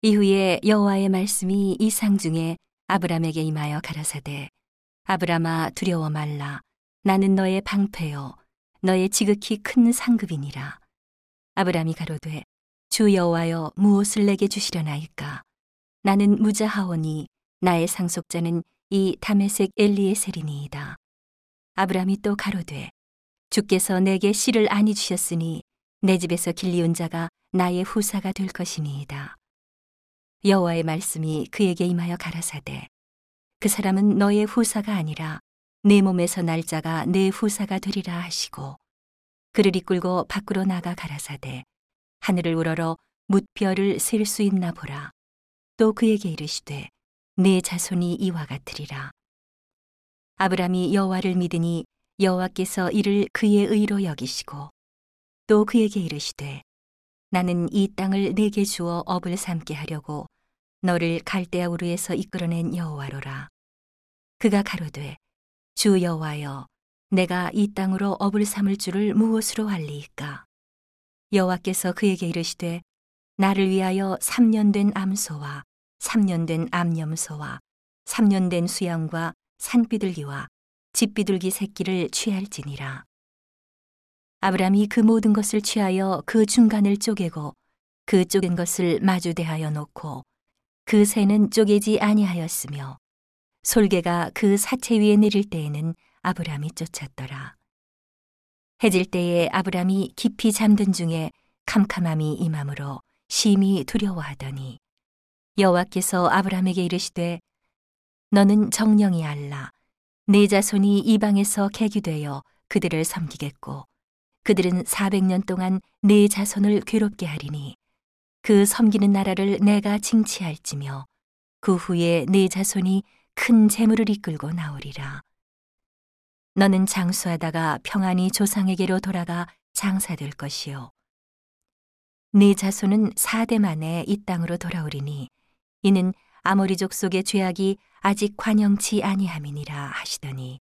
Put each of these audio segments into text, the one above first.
이후에 여호와의 말씀이 이상 중에 아브람에게 임하여 가라사대 아브라마 두려워 말라. 나는 너의 방패요. 너의 지극히 큰 상급이니라. 아브람이 가로되 주 여호와여 무엇을 내게 주시려나이까? 나는 무자하오니 나의 상속자는 이 다메섹 엘리에셀이니이다. 아브람이 또 가로되 주께서 내게 씨를 아니 주셨으니 내 집에서 길리온 자가 나의 후사가 될 것이니이다 여호와의 말씀이 그에게 임하여 가라사대 그 사람은 너의 후사가 아니라 내 몸에서 날 자가 내 후사가 되리라 하시고 그를 이끌고 밖으로 나가 가라사대 하늘을 우러러 뭇별을 셀 수 있나 보라. 또 그에게 이르시되 내 자손이 이와 같으리라. 아브람이 여호와를 믿으니 여호와께서 이를 그의 의로 여기시고 또 그에게 이르시되 나는 이 땅을 내게 주어 업을 삼게 하려고 너를 갈대아 우르에서 이끌어낸 여호와로라. 그가 가로되 주 여호와여 내가 이 땅으로 업을 삼을 줄을 무엇으로 알리이까? 여호와께서 그에게 이르시되 나를 위하여 3년 된 암소와 3년 된 암염소와 3년 된 수양과 산비둘기와 집비둘기 새끼를 취할지니라. 아브람이 그 모든 것을 취하여 그 중간을 쪼개고 그 쪼갠 것을 마주 대하여 놓고 그 새는 쪼개지 아니하였으며 솔개가 그 사체 위에 내릴 때에는 아브람이 쫓았더라. 해질 때에 아브람이 깊이 잠든 중에 캄캄함이 임함으로 심히 두려워하더니 여호와께서 아브람에게 이르시되 너는 정령이 알라 네 자손이 이방에서 개기되어 그들을 섬기겠고 그들은 400년 동안 네 자손을 괴롭게 하리니 그 섬기는 나라를 내가 징치할지며 그 후에 네 자손이 큰 재물을 이끌고 나오리라. 너는 장수하다가 평안히 조상에게로 돌아가 장사될 것이요. 네 자손은 4대 만에 이 땅으로 돌아오리니 이는 아모리족 속의 죄악이 아직 관영치 아니함이니라 하시더니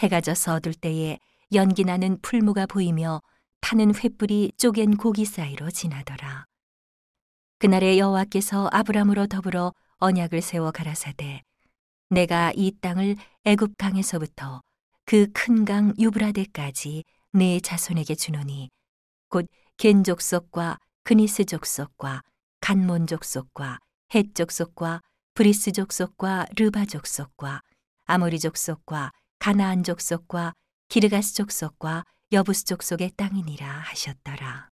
해가 져서 어둘 때에 연기 나는 풀무가 보이며 타는 횃불이 쪼갠 고기 사이로 지나더라. 그날에 여호와께서 아브람으로 더불어 언약을 세워 가라사대 내가 이 땅을 애굽 강에서부터 그 큰 강 유브라데까지 내 자손에게 주노니 곧 겐족 속과 그니스 족 속과 갓몬 족 속과 헷 족 속과 브리스 족 속과 르바 족 속과 아모리 족 속과 가나안 족 속과 기르가스 족속과 여부스 족속의 땅이니라 하셨더라.